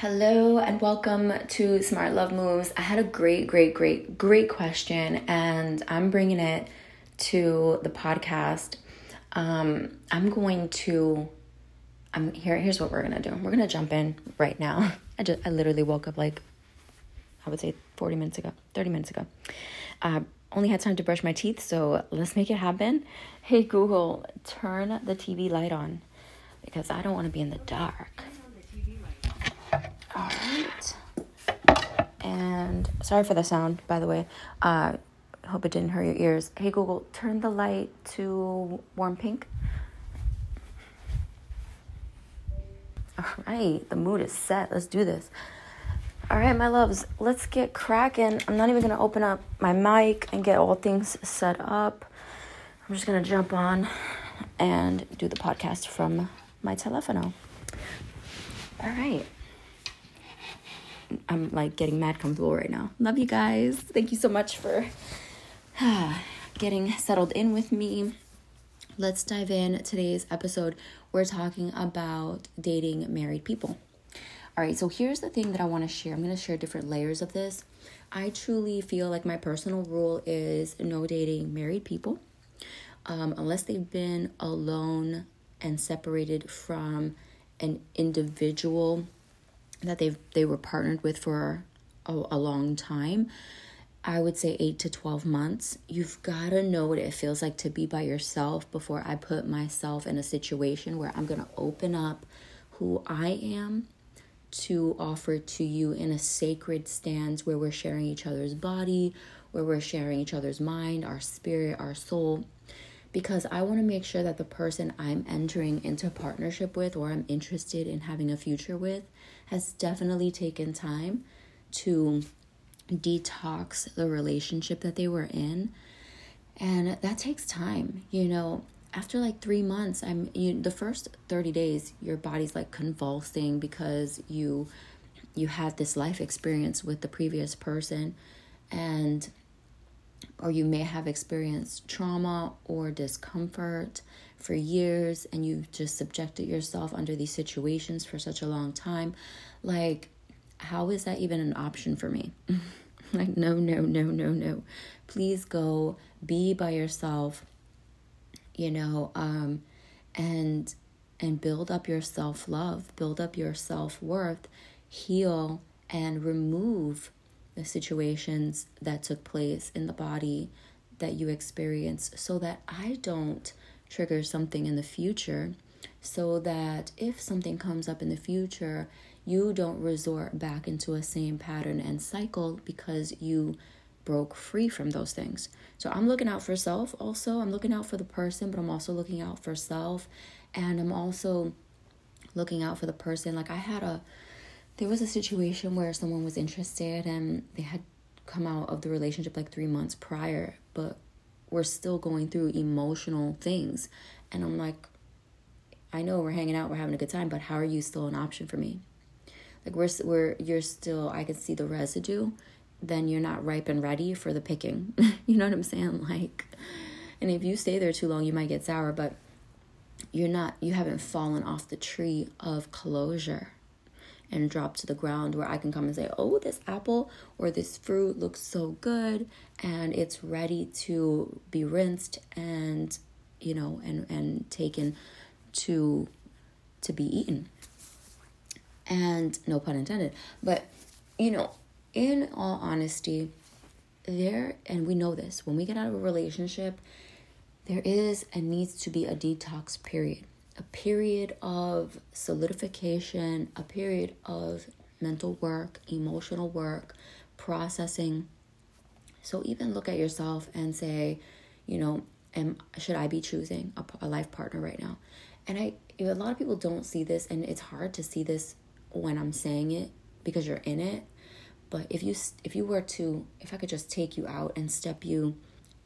Hello and welcome to Smart Love Moves. I had a great, great, great, great question, and I'm bringing it to the podcast. Um, I'm going to. I'm here. Here's what we're gonna do. We're gonna jump in right now. I just, I literally woke up like, I would say 40 minutes ago, 30 minutes ago. Uh, only had time to brush my teeth, so let's make it happen. Hey Google, turn the TV light on because I don't want to be in the dark. All right. And sorry for the sound, by the way. Uh, hope it didn't hurt your ears. Hey Google, turn the light to warm pink. All right, the mood is set. Let's do this. All right, my loves, let's get cracking. I'm not even gonna open up my mic and get all things set up. I'm just gonna jump on and do the podcast from my telefono. All right. I'm like getting mad comfortable right now. Love you guys. Thank you so much for getting settled in with me. Let's dive in. Today's episode, we're talking about dating married people. All right, so here's the thing that I want to share. I'm going to share different layers of this. I truly feel like my personal rule is no dating married people um, unless they've been alone and separated from an individual that they've they were partnered with for a, a long time i would say 8 to 12 months. You've got to know what it feels like to be by yourself before i put myself in a situation where i'm going to open up who i am to offer to you in a sacred stance where we're sharing each other's body where we're sharing each other's mind our spirit our soul. Because I want to make sure that the person I'm entering into partnership with or I'm interested in having a future with has definitely taken time to detox the relationship that they were in. And that takes time, you know. After like three months, I'm you the first 30 days, your body's like convulsing because you you had this life experience with the previous person and or you may have experienced trauma or discomfort for years and you've just subjected yourself under these situations for such a long time like how is that even an option for me? Like no no no no no. Please go be by yourself you know um and and build up your self-love build up your self-worth heal and remove the situations that took place in the body that you experience so that I don't trigger something in the future so that if something comes up in the future you don't resort back into a same pattern and cycle because you broke free from those things. So I'm looking out for self also. I'm looking out for the person, but I'm also looking out for self and I'm also looking out for the person. Like I had a there was a situation where someone was interested and they had come out of the relationship like 3 months prior, but we're still going through emotional things. And I'm like I know we're hanging out, we're having a good time, but how are you still an option for me? like we're we're you're still I can see the residue, then you're not ripe and ready for the picking. you know what I'm saying? Like, and if you stay there too long, you might get sour, but you're not you haven't fallen off the tree of closure and drop to the ground where I can come and say, "Oh, this apple or this fruit looks so good and it's ready to be rinsed and you know and and taken to to be eaten." and no pun intended but you know in all honesty there and we know this when we get out of a relationship there is and needs to be a detox period a period of solidification a period of mental work emotional work processing so even look at yourself and say you know am should i be choosing a, a life partner right now and i a lot of people don't see this and it's hard to see this when I'm saying it because you're in it. But if you if you were to if I could just take you out and step you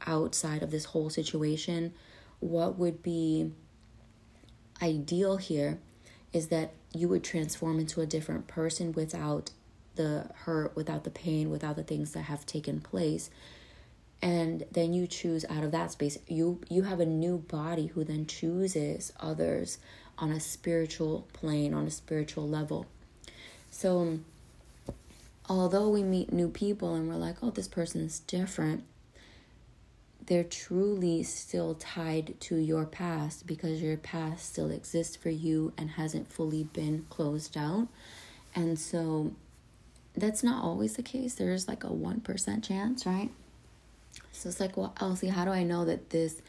outside of this whole situation, what would be ideal here is that you would transform into a different person without the hurt, without the pain, without the things that have taken place. And then you choose out of that space. You you have a new body who then chooses others on a spiritual plane, on a spiritual level. So, although we meet new people and we're like, oh, this person is different, they're truly still tied to your past because your past still exists for you and hasn't fully been closed out. And so that's not always the case. There's like a 1% chance, right? So it's like, well, Elsie, how do I know that this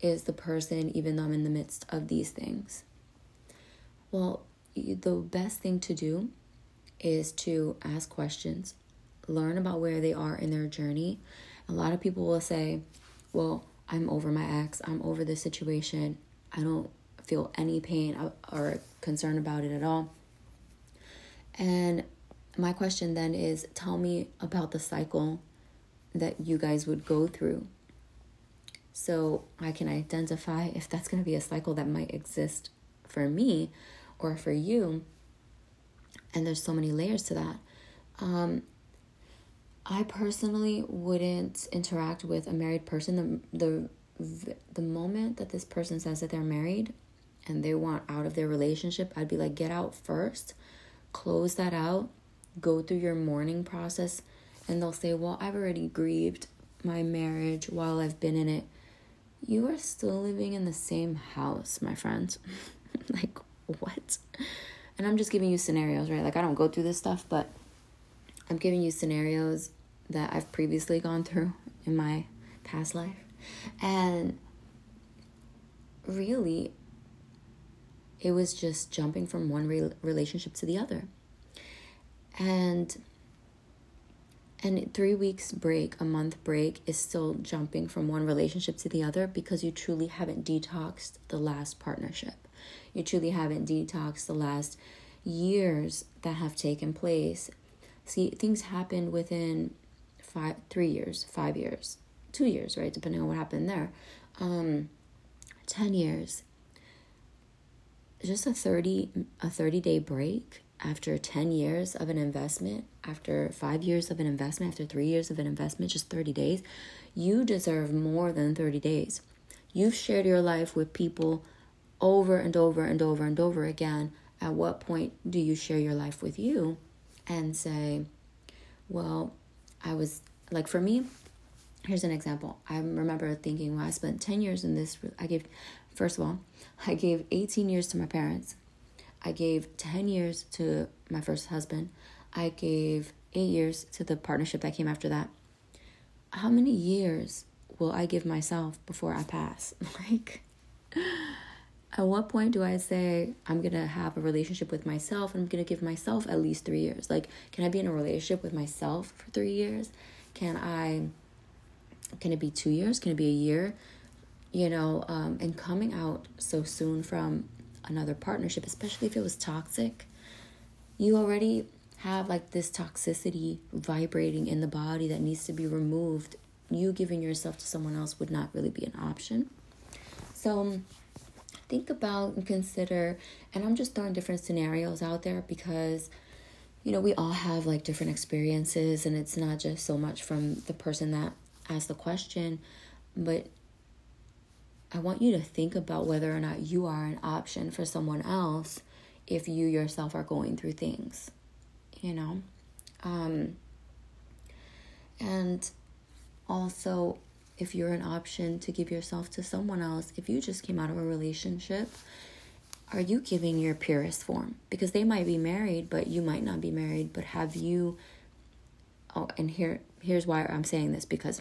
is the person even though I'm in the midst of these things? Well, the best thing to do is to ask questions, learn about where they are in their journey. A lot of people will say, well, I'm over my ex, I'm over this situation, I don't feel any pain or concern about it at all. And my question then is tell me about the cycle that you guys would go through so I can identify if that's going to be a cycle that might exist for me or for you. And there's so many layers to that. Um, I personally wouldn't interact with a married person. The, the the moment that this person says that they're married and they want out of their relationship, I'd be like, get out first, close that out, go through your mourning process, and they'll say, Well, I've already grieved my marriage while I've been in it. You are still living in the same house, my friends. like, what? And I'm just giving you scenarios, right? Like, I don't go through this stuff, but I'm giving you scenarios that I've previously gone through in my past life. And really, it was just jumping from one re- relationship to the other. And and three weeks break, a month break is still jumping from one relationship to the other because you truly haven't detoxed the last partnership. You truly haven't detoxed the last years that have taken place See, things happened within five, three years, five years, two years, right? Depending on what happened there. Um, 10 years. Just a 30, a 30 day break after 10 years of an investment, after five years of an investment, after three years of an investment, just 30 days, you deserve more than 30 days. You've shared your life with people over and over and over and over again. At what point do you share your life with you? And say, well, I was like, for me, here's an example. I remember thinking, well, I spent 10 years in this. I gave, first of all, I gave 18 years to my parents. I gave 10 years to my first husband. I gave eight years to the partnership that came after that. How many years will I give myself before I pass? Like, at what point do I say I'm gonna have a relationship with myself and I'm gonna give myself at least three years? Like, can I be in a relationship with myself for three years? Can I, can it be two years? Can it be a year? You know, um, and coming out so soon from another partnership, especially if it was toxic, you already have like this toxicity vibrating in the body that needs to be removed. You giving yourself to someone else would not really be an option. So, think about and consider and i'm just throwing different scenarios out there because you know we all have like different experiences and it's not just so much from the person that asked the question but i want you to think about whether or not you are an option for someone else if you yourself are going through things you know? Um and also if you're an option to give yourself to someone else, if you just came out of a relationship, are you giving your purest form? Because they might be married, but you might not be married. But have you? Oh, and here, here's why I'm saying this because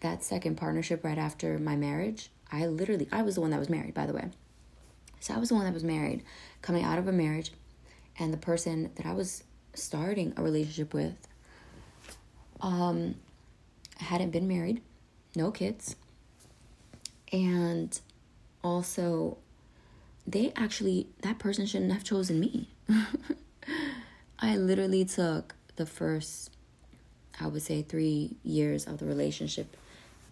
that second partnership right after my marriage, I literally, I was the one that was married, by the way. So I was the one that was married, coming out of a marriage, and the person that I was starting a relationship with, um, hadn't been married no kids. And also, they actually, that person shouldn't have chosen me. I literally took the first, I would say, three years of the relationship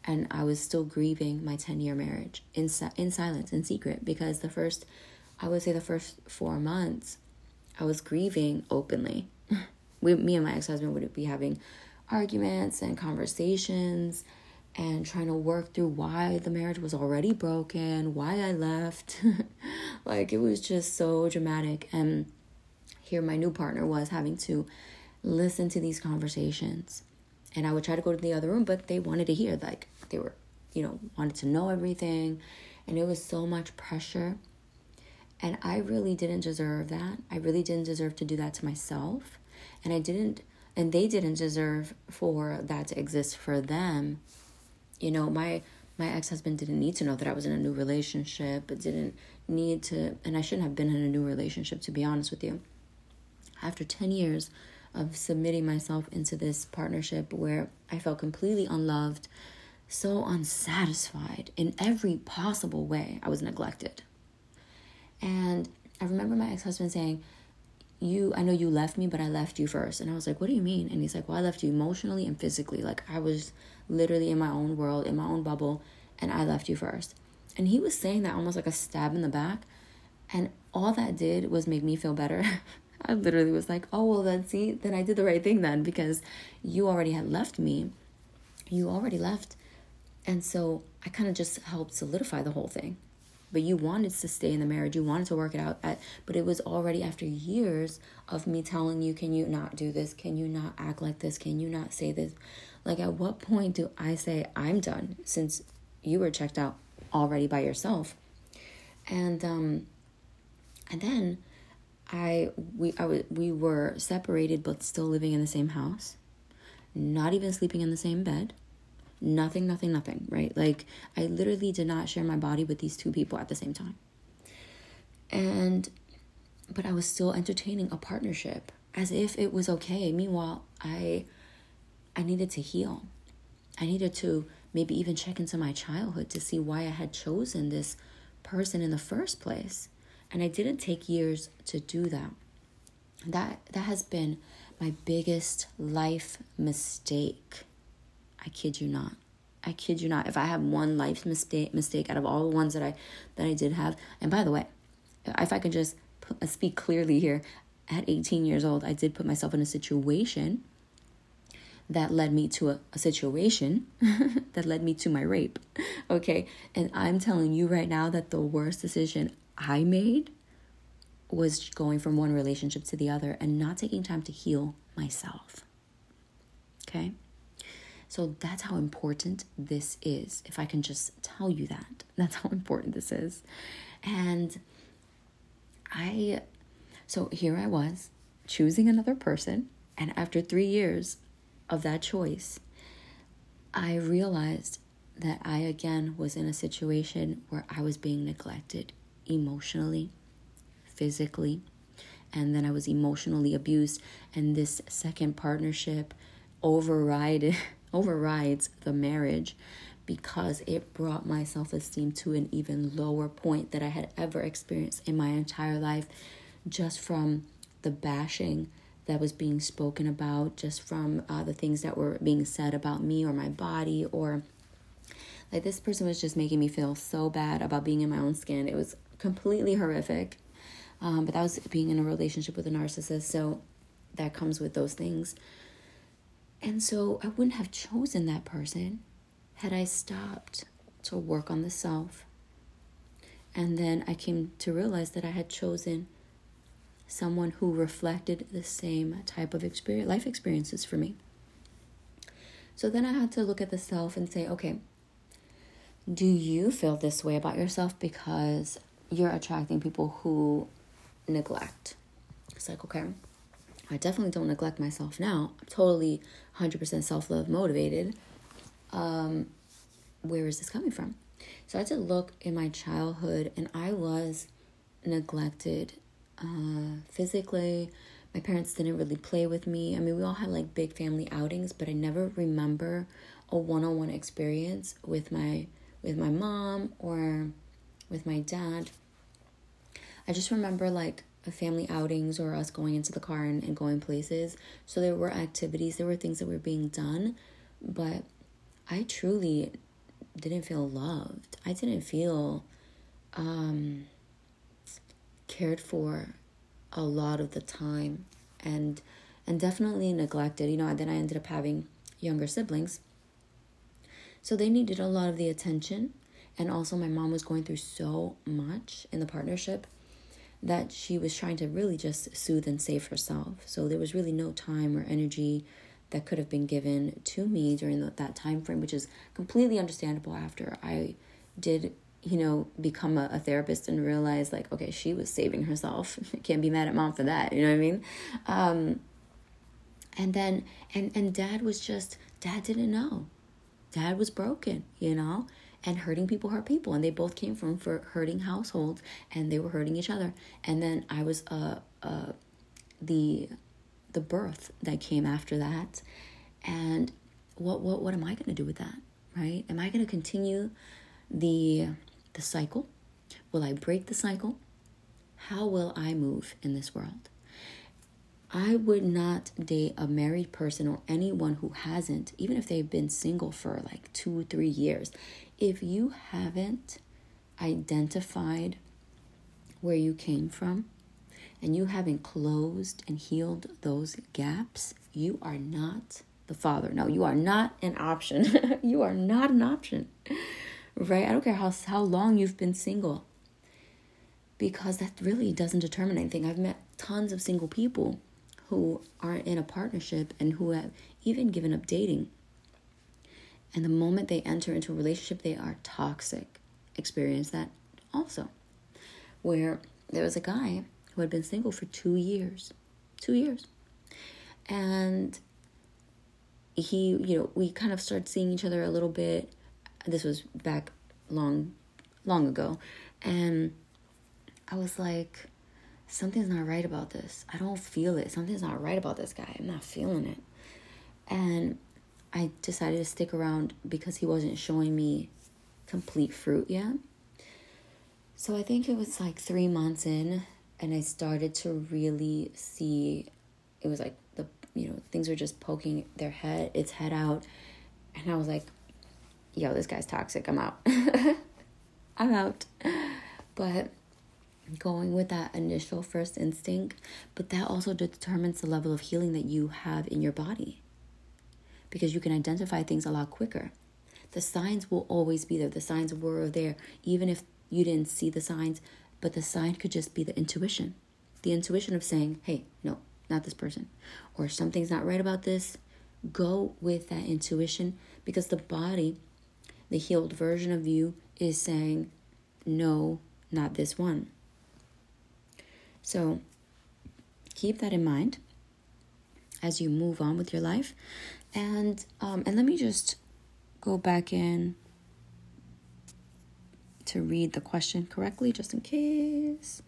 and I was still grieving my 10 year marriage in, in silence, in secret, because the first, I would say, the first four months, I was grieving openly. we, me and my ex husband would be having arguments and conversations and trying to work through why the marriage was already broken, why I left. like it was just so dramatic. And here my new partner was having to listen to these conversations. And I would try to go to the other room, but they wanted to hear, like, they were, you know, wanted to know everything. And it was so much pressure. And I really didn't deserve that. I really didn't deserve to do that to myself. And I didn't, and they didn't deserve for that to exist for them. You know, my, my ex-husband didn't need to know that I was in a new relationship, but didn't need to and I shouldn't have been in a new relationship to be honest with you. After 10 years of submitting myself into this partnership where I felt completely unloved, so unsatisfied in every possible way, I was neglected. And I remember my ex-husband saying, you I know you left me, but I left you first. And I was like, What do you mean? And he's like, Well, I left you emotionally and physically. Like I was literally in my own world, in my own bubble, and I left you first. And he was saying that almost like a stab in the back. And all that did was make me feel better. I literally was like, oh, well, then see, then I did the right thing then because you already had left me. You already left. And so I kind of just helped solidify the whole thing. But you wanted to stay in the marriage, you wanted to work it out. At, but it was already after years of me telling you, can you not do this? Can you not act like this? Can you not say this? Like, at what point do I say, I'm done since you were checked out? already by yourself. And um and then I we I w- we were separated but still living in the same house. Not even sleeping in the same bed. Nothing, nothing, nothing, right? Like I literally did not share my body with these two people at the same time. And but I was still entertaining a partnership as if it was okay. Meanwhile, I I needed to heal. I needed to maybe even check into my childhood to see why I had chosen this person in the first place. And I didn't take years to do that. That that has been my biggest life mistake. I kid you not. I kid you not. If I have one life mistake mistake out of all the ones that I that I did have, and by the way, if I can just uh, speak clearly here, at 18 years old, I did put myself in a situation that led me to a, a situation that led me to my rape. Okay. And I'm telling you right now that the worst decision I made was going from one relationship to the other and not taking time to heal myself. Okay. So that's how important this is. If I can just tell you that, that's how important this is. And I, so here I was choosing another person. And after three years, of that choice, I realized that I again was in a situation where I was being neglected emotionally, physically, and then I was emotionally abused. And this second partnership override overrides the marriage because it brought my self esteem to an even lower point that I had ever experienced in my entire life just from the bashing that was being spoken about just from uh, the things that were being said about me or my body or like this person was just making me feel so bad about being in my own skin. It was completely horrific um, but that was being in a relationship with a narcissist so that comes with those things and so i wouldn't have chosen that person had i stopped to work on the self and then i came to realize that i had chosen someone who reflected the same type of experience, life experiences for me. So then I had to look at the self and say, okay, do you feel this way about yourself because you're attracting people who neglect? It's like, okay, I definitely don't neglect myself now. I'm totally 100% self love motivated. Um, where is this coming from? So I had to look in my childhood, and I was neglected uh, physically. My parents didn't really play with me. I mean, we all had like big family outings, but I never remember a one-on-one experience with my with my mom or with my dad. I just remember like family outings or us going into the car and, and going places. So there were activities, there were things that were being done, but I truly didn't feel loved. I didn't feel um cared for a lot of the time and and definitely neglected you know then i ended up having younger siblings so they needed a lot of the attention and also my mom was going through so much in the partnership that she was trying to really just soothe and save herself. So there was really no time or energy that could have been given to me during that time frame, which is completely understandable after I did, you know, become a, a therapist and realize like, okay, she was saving herself. Can't be mad at mom for that. You know what I mean? Um, and then and and dad was just dad didn't know. Dad was broken, you know, and hurting people hurt people, and they both came from for hurting households, and they were hurting each other. And then I was uh uh the the birth that came after that, and what what what am I gonna do with that? Right? Am I gonna continue the the cycle? Will I break the cycle? How will I move in this world? I would not date a married person or anyone who hasn't, even if they've been single for like two, three years. If you haven't identified where you came from and you haven't closed and healed those gaps, you are not the father. No, you are not an option. you are not an option. Right? I don't care how how long you've been single. Because that really doesn't determine anything. I've met tons of single people who are in a partnership and who have even given up dating. And the moment they enter into a relationship, they are toxic. Experience that also. Where there was a guy who had been single for two years. Two years. And he, you know, we kind of started seeing each other a little bit. This was back long, long ago. And I was like, something's not right about this. I don't feel it. Something's not right about this guy. I'm not feeling it. And I decided to stick around because he wasn't showing me complete fruit yet. So I think it was like three months in, and I started to really see it was like the you know things were just poking their head its head out and i was like yo this guy's toxic. I'm out. I'm out. But going with that initial first instinct, but that also determines the level of healing that you have in your body because you can identify things a lot quicker. The signs will always be there. The signs were there, even if you didn't see the signs, but the sign could just be the intuition. The intuition of saying, hey, no, not this person, or something's not right about this. Go with that intuition because the body, the healed version of you, is saying, no, not this one. So keep that in mind as you move on with your life. And um, and let me just go back in to read the question correctly, just in case.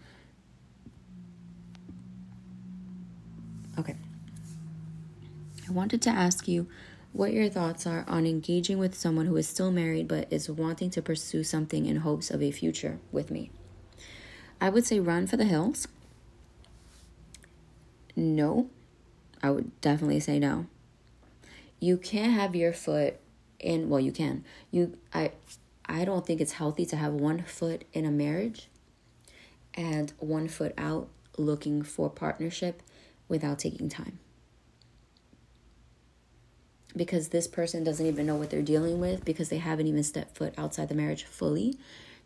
Okay. I wanted to ask you what your thoughts are on engaging with someone who is still married but is wanting to pursue something in hopes of a future with me. I would say run for the hills no. I would definitely say no. You can't have your foot in well you can. You I I don't think it's healthy to have one foot in a marriage and one foot out looking for partnership without taking time. Because this person doesn't even know what they're dealing with because they haven't even stepped foot outside the marriage fully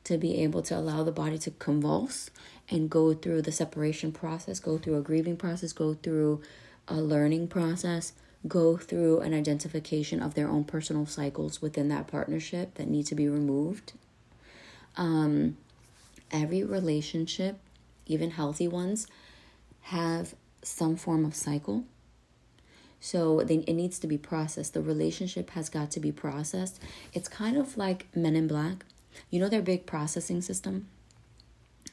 to be able to allow the body to convulse and go through the separation process, go through a grieving process, go through a learning process, go through an identification of their own personal cycles within that partnership that need to be removed. Um, every relationship, even healthy ones, have some form of cycle. So they, it needs to be processed. The relationship has got to be processed. It's kind of like Men in Black you know their big processing system?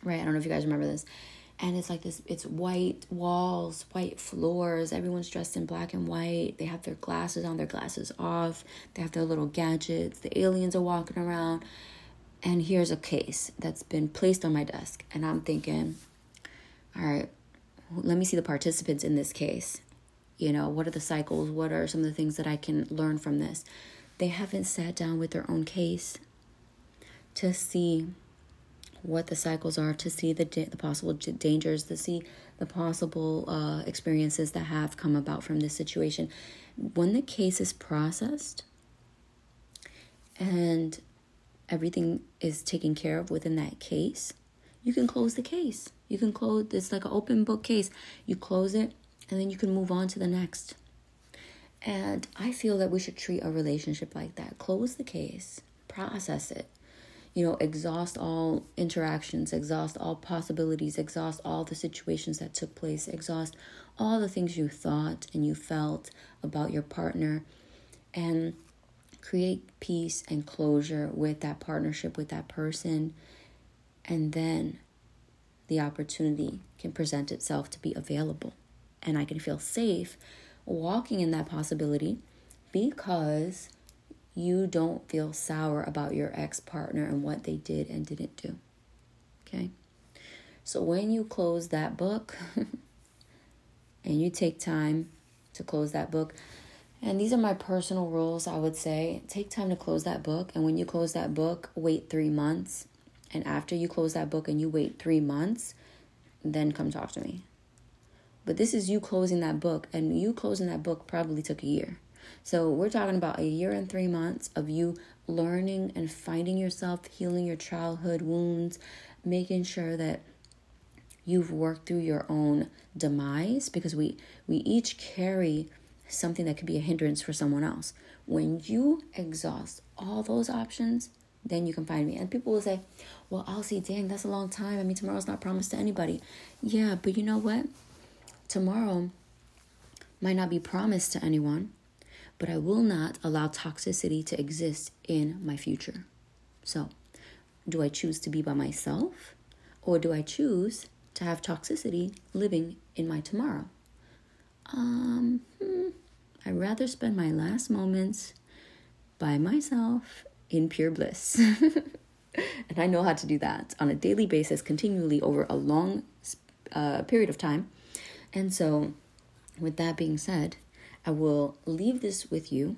Right? I don't know if you guys remember this. And it's like this it's white walls, white floors, everyone's dressed in black and white. They have their glasses on, their glasses off. They have their little gadgets. The aliens are walking around. And here's a case that's been placed on my desk. And I'm thinking, all right, let me see the participants in this case. You know, what are the cycles? What are some of the things that I can learn from this? They haven't sat down with their own case to see what the cycles are, to see the the possible dangers, to see the possible uh, experiences that have come about from this situation. When the case is processed and everything is taken care of within that case, you can close the case. You can close it's like an open book case. You close it and then you can move on to the next. And I feel that we should treat a relationship like that. Close the case, process it. You know, exhaust all interactions, exhaust all possibilities, exhaust all the situations that took place, exhaust all the things you thought and you felt about your partner, and create peace and closure with that partnership, with that person. And then the opportunity can present itself to be available. And I can feel safe walking in that possibility because you don't feel sour about your ex partner and what they did and didn't do. Okay? So when you close that book and you take time to close that book, and these are my personal rules, I would say take time to close that book. And when you close that book, wait three months. And after you close that book and you wait three months, then come talk to me. But this is you closing that book, and you closing that book probably took a year. So we're talking about a year and three months of you learning and finding yourself, healing your childhood wounds, making sure that you've worked through your own demise because we we each carry something that could be a hindrance for someone else. When you exhaust all those options, then you can find me. And people will say, Well, Elsie, dang, that's a long time. I mean, tomorrow's not promised to anybody. Yeah, but you know what? Tomorrow might not be promised to anyone, but I will not allow toxicity to exist in my future. So, do I choose to be by myself or do I choose to have toxicity living in my tomorrow? Um, hmm, I'd rather spend my last moments by myself in pure bliss. and I know how to do that on a daily basis, continually over a long uh, period of time. And so, with that being said, I will leave this with you.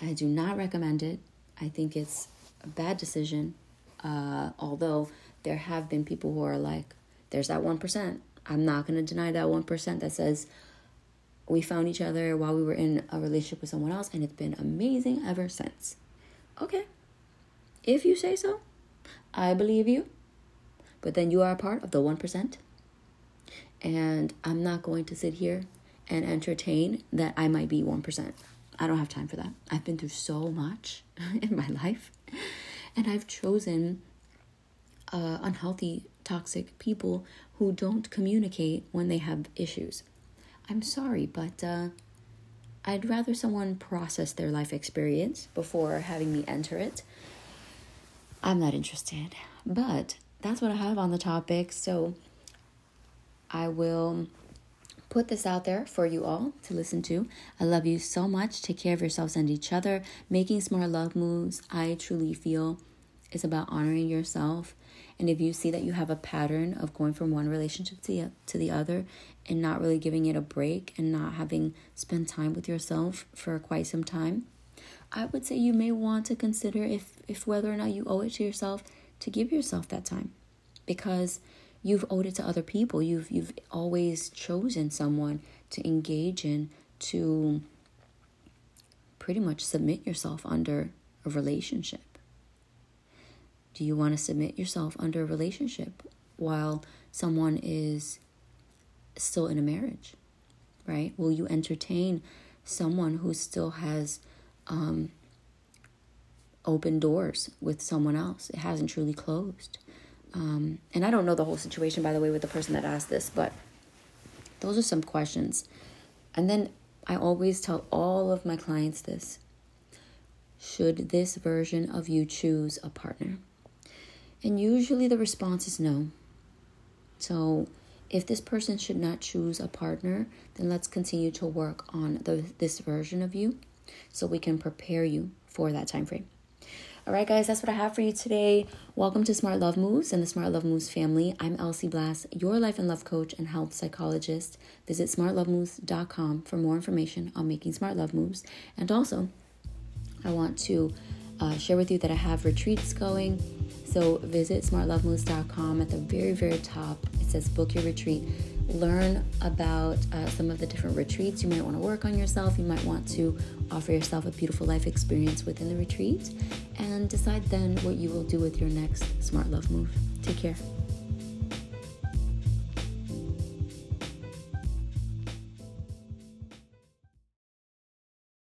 I do not recommend it. I think it's a bad decision. Uh, although there have been people who are like, there's that 1%. I'm not going to deny that 1% that says we found each other while we were in a relationship with someone else, and it's been amazing ever since. Okay. If you say so, I believe you. But then you are a part of the 1%. And I'm not going to sit here and entertain that I might be 1%. I don't have time for that. I've been through so much in my life. And I've chosen uh, unhealthy, toxic people who don't communicate when they have issues. I'm sorry, but uh, I'd rather someone process their life experience before having me enter it. I'm not interested. But that's what I have on the topic. So I will put this out there for you all to listen to. I love you so much. Take care of yourselves and each other. Making smart love moves, I truly feel, is about honoring yourself. And if you see that you have a pattern of going from one relationship to the, to the other and not really giving it a break and not having spent time with yourself for quite some time, I would say you may want to consider if, if whether or not you owe it to yourself to give yourself that time. Because you've owed it to other people. You've you've always chosen someone to engage in to pretty much submit yourself under a relationship. Do you want to submit yourself under a relationship while someone is still in a marriage? Right? Will you entertain someone who still has um, open doors with someone else? It hasn't truly closed. Um, and I don't know the whole situation, by the way, with the person that asked this, but those are some questions. And then I always tell all of my clients this Should this version of you choose a partner? And usually the response is no. So if this person should not choose a partner, then let's continue to work on the, this version of you so we can prepare you for that time frame. All right, guys, that's what I have for you today. Welcome to Smart Love Moves and the Smart Love Moves family. I'm Elsie Blass, your life and love coach and health psychologist. Visit smartlovemoves.com for more information on making smart love moves. And also, I want to uh, share with you that I have retreats going. So visit smartlovemoves.com at the very, very top. It says book your retreat learn about uh, some of the different retreats. You might want to work on yourself. You might want to offer yourself a beautiful life experience within the retreat and decide then what you will do with your next smart love move. Take Take care.